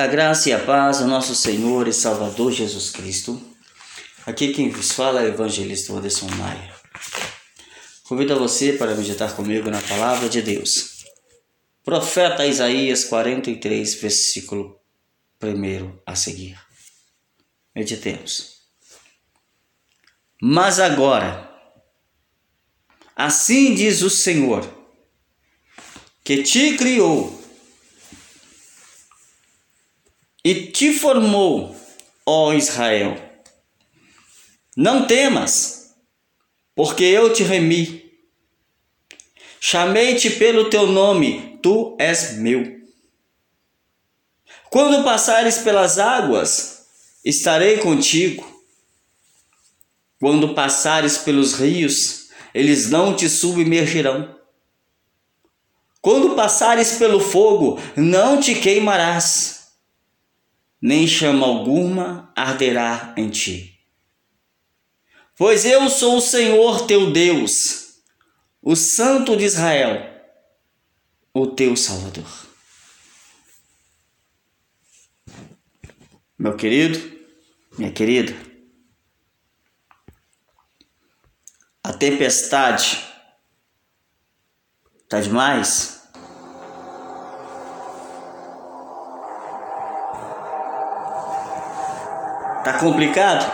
A graça e a paz do nosso Senhor e Salvador Jesus Cristo. Aqui quem vos fala é o evangelista Anderson Maia. Convido a você para meditar comigo na palavra de Deus. Profeta Isaías 43, versículo 1 a seguir. Meditemos. Mas agora, assim diz o Senhor, que te criou e te formou, ó Israel. Não temas, porque eu te remi. Chamei-te pelo teu nome, tu és meu. Quando passares pelas águas, estarei contigo. Quando passares pelos rios, eles não te submergirão. Quando passares pelo fogo, não te queimarás nem chama alguma arderá em ti. Pois eu sou o Senhor teu Deus, o Santo de Israel, o teu Salvador. Meu querido, minha querida, a tempestade está demais? Tá complicado?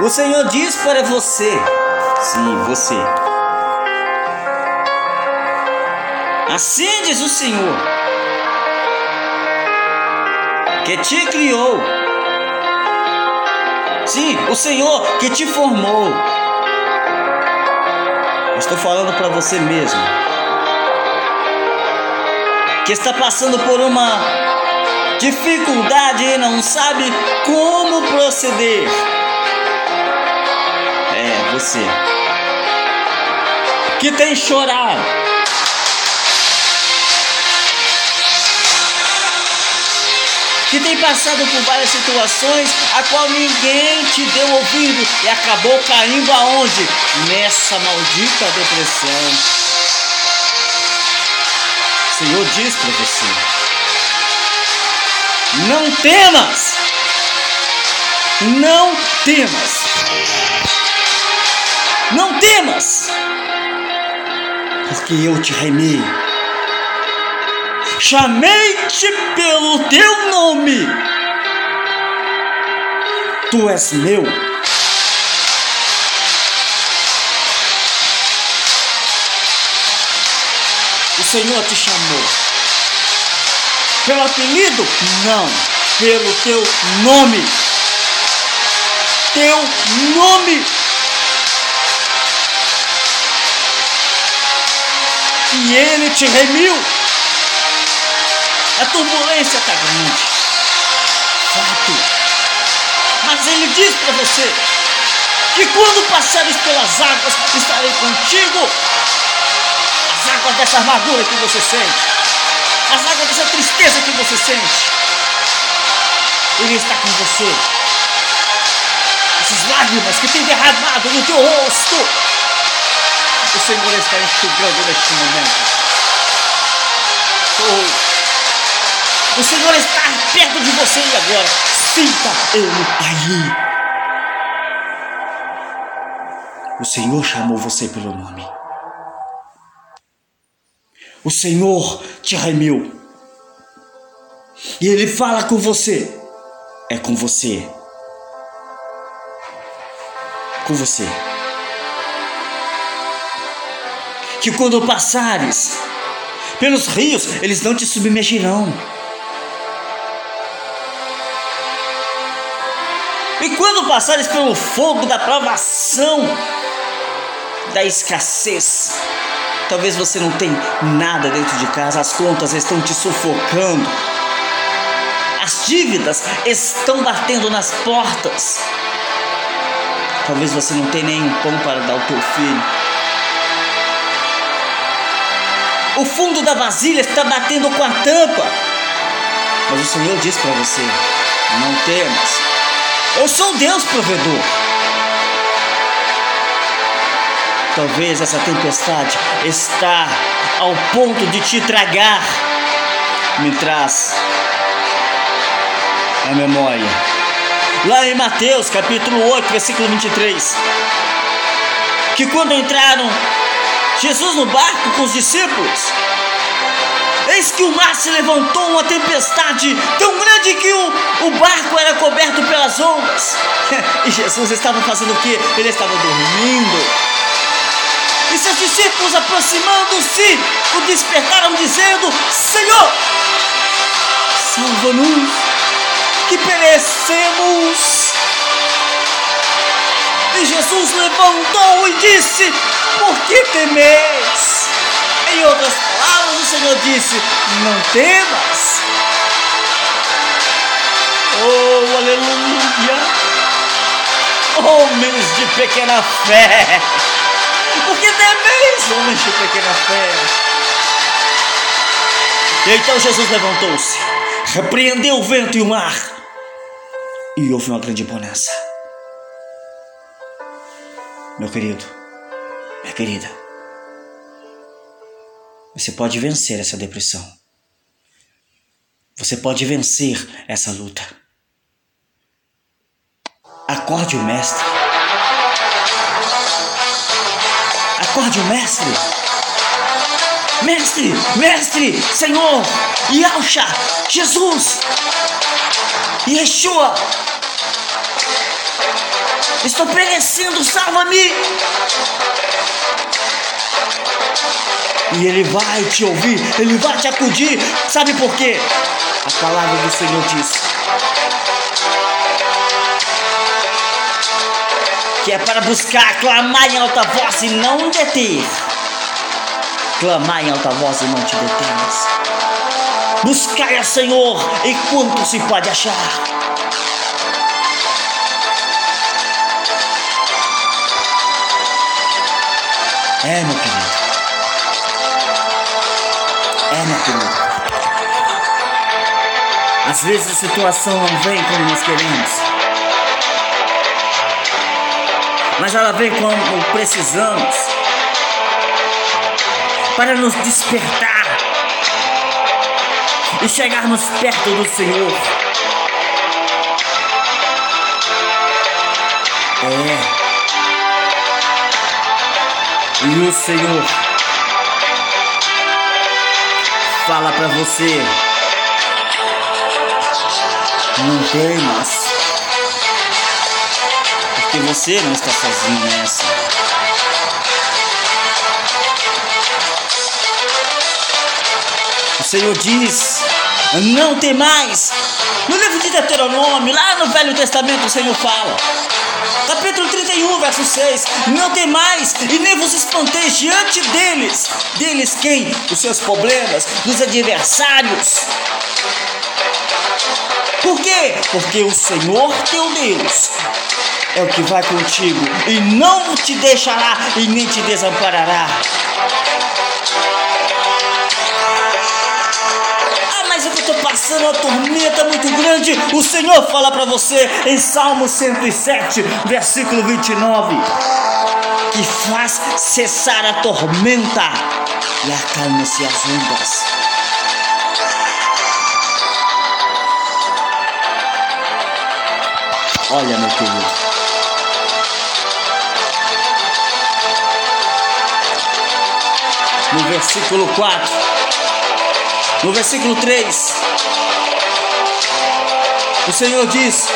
O Senhor diz para você, sim, você. Assim diz o Senhor, que te criou. Sim, o Senhor que te formou. estou falando para você mesmo que está passando por uma dificuldade e não sabe como proceder. É você que tem chorado. Que tem passado por várias situações a qual ninguém te deu ouvido e acabou caindo aonde? Nessa maldita depressão. Senhor diz para você: Não temas, não temas, não temas, porque eu te remei, chamei-te pelo teu nome, tu és meu. Senhor te chamou. Pelo apelido? Não. Pelo teu nome. Teu nome. E Ele te remiu. A turbulência está grande. Fato. Mas Ele diz para você que quando passares pelas águas, estarei contigo águas dessa amargura que você sente, as águas dessa tristeza que você sente. Ele está com você. Essas lágrimas que tem derramado no teu rosto, o Senhor está enxugando neste momento. Oh. O Senhor está perto de você agora sinta Ele aí. O Senhor chamou você pelo nome. O Senhor te remiu. E Ele fala com você. É com você. Com você. Que quando passares pelos rios, eles não te submergirão. E quando passares pelo fogo da provação, da escassez, Talvez você não tenha nada dentro de casa, as contas estão te sufocando. As dívidas estão batendo nas portas. Talvez você não tenha nenhum pão para dar ao teu filho. O fundo da vasilha está batendo com a tampa. Mas o Senhor diz para você: não temas. Eu sou Deus provedor. Talvez essa tempestade está ao ponto de te tragar. Me traz a memória. Lá em Mateus, capítulo 8, versículo 23, que quando entraram Jesus no barco com os discípulos, Eis que o mar se levantou uma tempestade tão grande que o, o barco era coberto pelas ondas. E Jesus estava fazendo o que? Ele estava dormindo. E seus discípulos, aproximando-se, o despertaram, dizendo: Senhor, salva-nos, que perecemos. E Jesus levantou e disse: Por que temeis? Em outras palavras, o Senhor disse: Não temas. Oh, aleluia! Homens de pequena fé. Temeis, homens de pequena fé. E então Jesus levantou-se, repreendeu o vento e o mar, e houve uma grande bonança. Meu querido, minha querida, você pode vencer essa depressão. Você pode vencer essa luta. Acorde o mestre. Acorde o mestre. Mestre, mestre, Senhor, Yalcha, Jesus, Yeshua. Estou perecendo, salva-me. E Ele vai te ouvir, Ele vai te acudir. Sabe por quê? A palavra do Senhor diz que é para buscar, clamar em alta voz e não deter. Clamar em alta voz e não te detenhas. Buscai a Senhor enquanto se pode achar. É, meu querido. É, minha querida. Às vezes a situação não vem como nós queremos. Mas ela vem como precisamos. Para nos despertar e chegarmos perto do Senhor. É. E o Senhor fala para você: não temas, porque você não está sozinho nessa. O Senhor diz: não tem mais. No livro de Deuteronômio, lá no Velho Testamento, o Senhor fala. Capítulo 31, verso 6: Não tem mais e nem vos espanteis diante deles. Deles quem? Os seus problemas, dos adversários. Por quê? Porque o Senhor teu Deus é o que vai contigo e não te deixará e nem te desamparará. passando uma tormenta muito grande, o Senhor fala para você em Salmo 107, versículo 29, que faz cessar a tormenta e acalma-se as ondas. Olha, meu querido. No versículo 4, no versículo 3, o Senhor diz: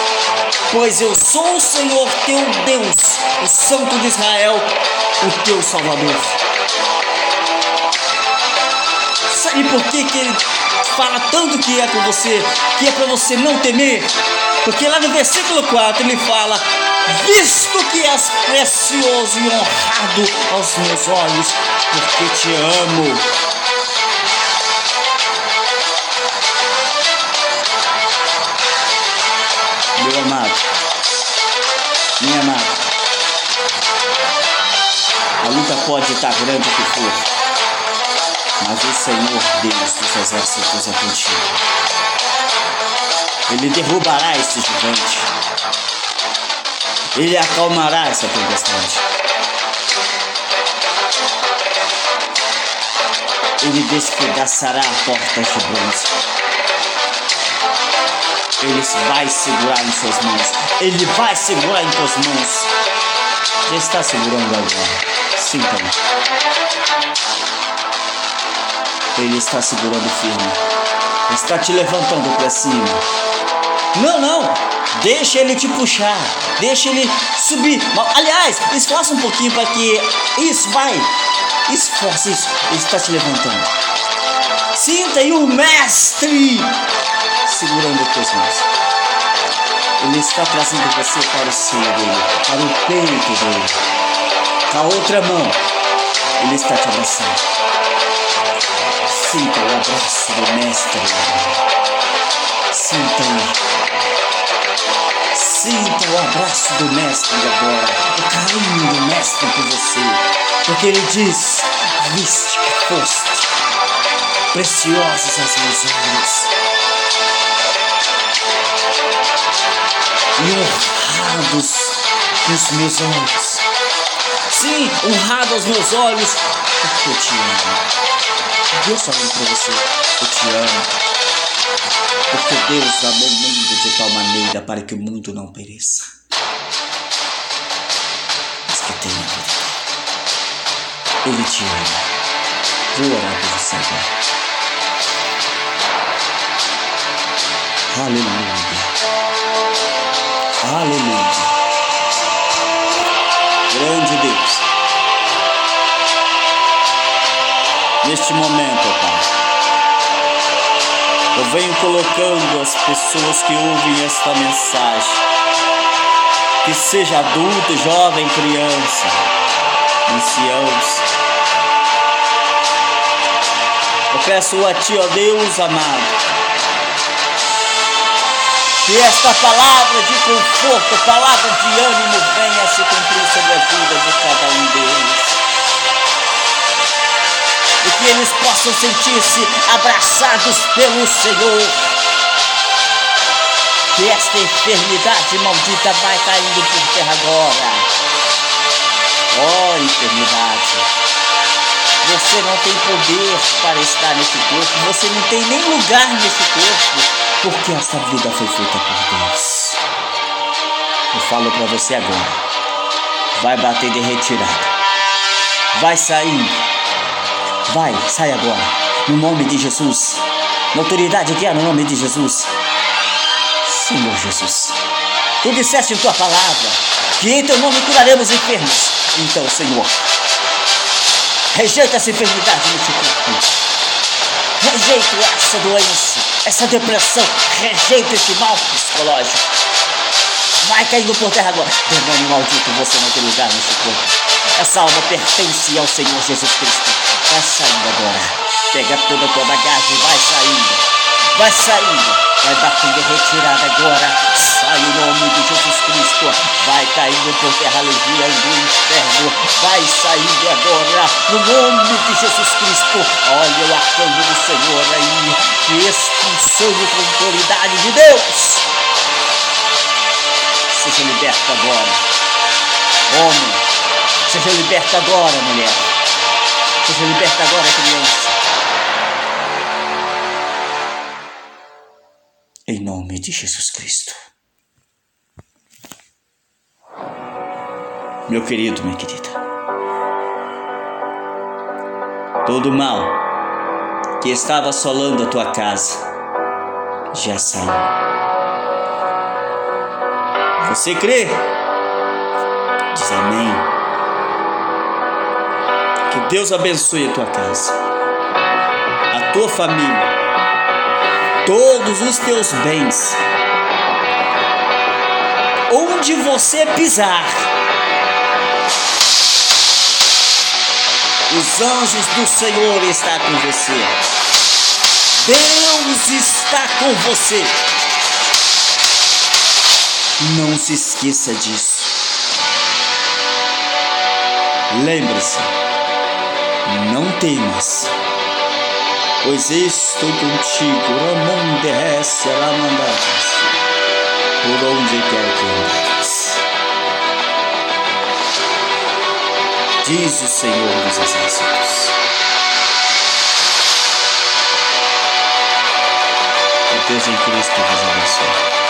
Pois eu sou o Senhor teu Deus, o Santo de Israel, o teu Salvador. Sabe por que, que ele fala tanto que é com você, que é para você não temer? Porque lá no versículo 4 ele fala: Visto que és precioso e honrado aos meus olhos, porque te amo. meu amado, minha amada. A luta pode estar grande que for, mas o Senhor Deus dos exércitos é contigo. Ele derrubará esse gigante. Ele é acalmará essa tempestade. Ele despedaçará a porta de bronze. Ele vai segurar em suas mãos. Ele vai segurar em suas mãos. Já está segurando agora. Sintam. Ele está segurando firme. Está te levantando para cima. Não, não. Deixa ele te puxar. Deixa ele subir. Aliás, esforça um pouquinho para que isso vai. Esforça isso. Ele está te levantando. Sinta aí o mestre segurando as tuas mãos. Ele está trazendo você para o seio dele, para o peito dele. Com a outra mão, ele está te abraçando. Sinta o abraço do mestre. Sinta aí. Sinta o abraço do mestre agora. O carinho do mestre por você. Porque ele diz: Viste que foste preciosos aos meus olhos. e honrados os meus olhos. Sim, honrado aos meus olhos, porque eu te amo. Deus falando para você, eu te amo. Porque Deus amou o mundo de tal maneira para que o mundo não pereça. Mas que tenha vida. Ele te ama. Vou orar por você agora. Aleluia. Aleluia. Grande Deus. Neste momento, Pai, eu venho colocando as pessoas que ouvem esta mensagem, que seja adulto, jovem, criança, anciãos. Eu peço a Ti, ó Deus amado, que esta palavra de conforto, palavra de ânimo venha se cumprir sobre a vida de cada um deles. E que eles possam sentir-se abraçados pelo Senhor. Que esta enfermidade maldita vai caindo por terra agora. Ó oh, enfermidade, você não tem poder para estar nesse corpo, você não tem nem lugar nesse corpo porque essa vida foi feita por Deus. Eu falo para você agora. Vai bater de retirada. Vai saindo. Vai, sai agora. No nome de Jesus. Na autoridade que é no nome de Jesus. Senhor Jesus. Tu disseste em tua palavra que em teu nome curaremos enfermos. Então, Senhor, rejeita essa enfermidade neste corpo. Rejeito essa doença, essa depressão. Rejeito esse mal psicológico. Vai caindo por terra agora. Demônio maldito, você não tem lugar nesse corpo. Essa alma pertence ao Senhor Jesus Cristo. Vai saindo agora. Pega toda a tua bagagem, vai saindo. Vai saindo vai batendo retirada agora. Sai o nome de Jesus Cristo. Vai caindo por terra legião do inferno. Vai saindo agora no nome de Jesus Cristo. Olha o arcanjo do Senhor aí, que expulsando com autoridade de Deus. Seja liberto agora, homem. Seja liberto agora, mulher. Seja liberto agora, criança. Em nome de Jesus Cristo. Meu querido, minha querida. Todo mal que estava assolando a tua casa já saiu. Você crê? Diz amém. Que Deus abençoe a tua casa, a tua família todos os teus bens. Onde você pisar, os anjos do Senhor estão com você. Deus está com você. Não se esqueça disso. Lembre-se, não temas, pois estou contigo, Ramon Derresse Alamandatas, por onde quer que andares. Diz o Senhor dos Exércitos. O Deus em Cristo vos abençoe.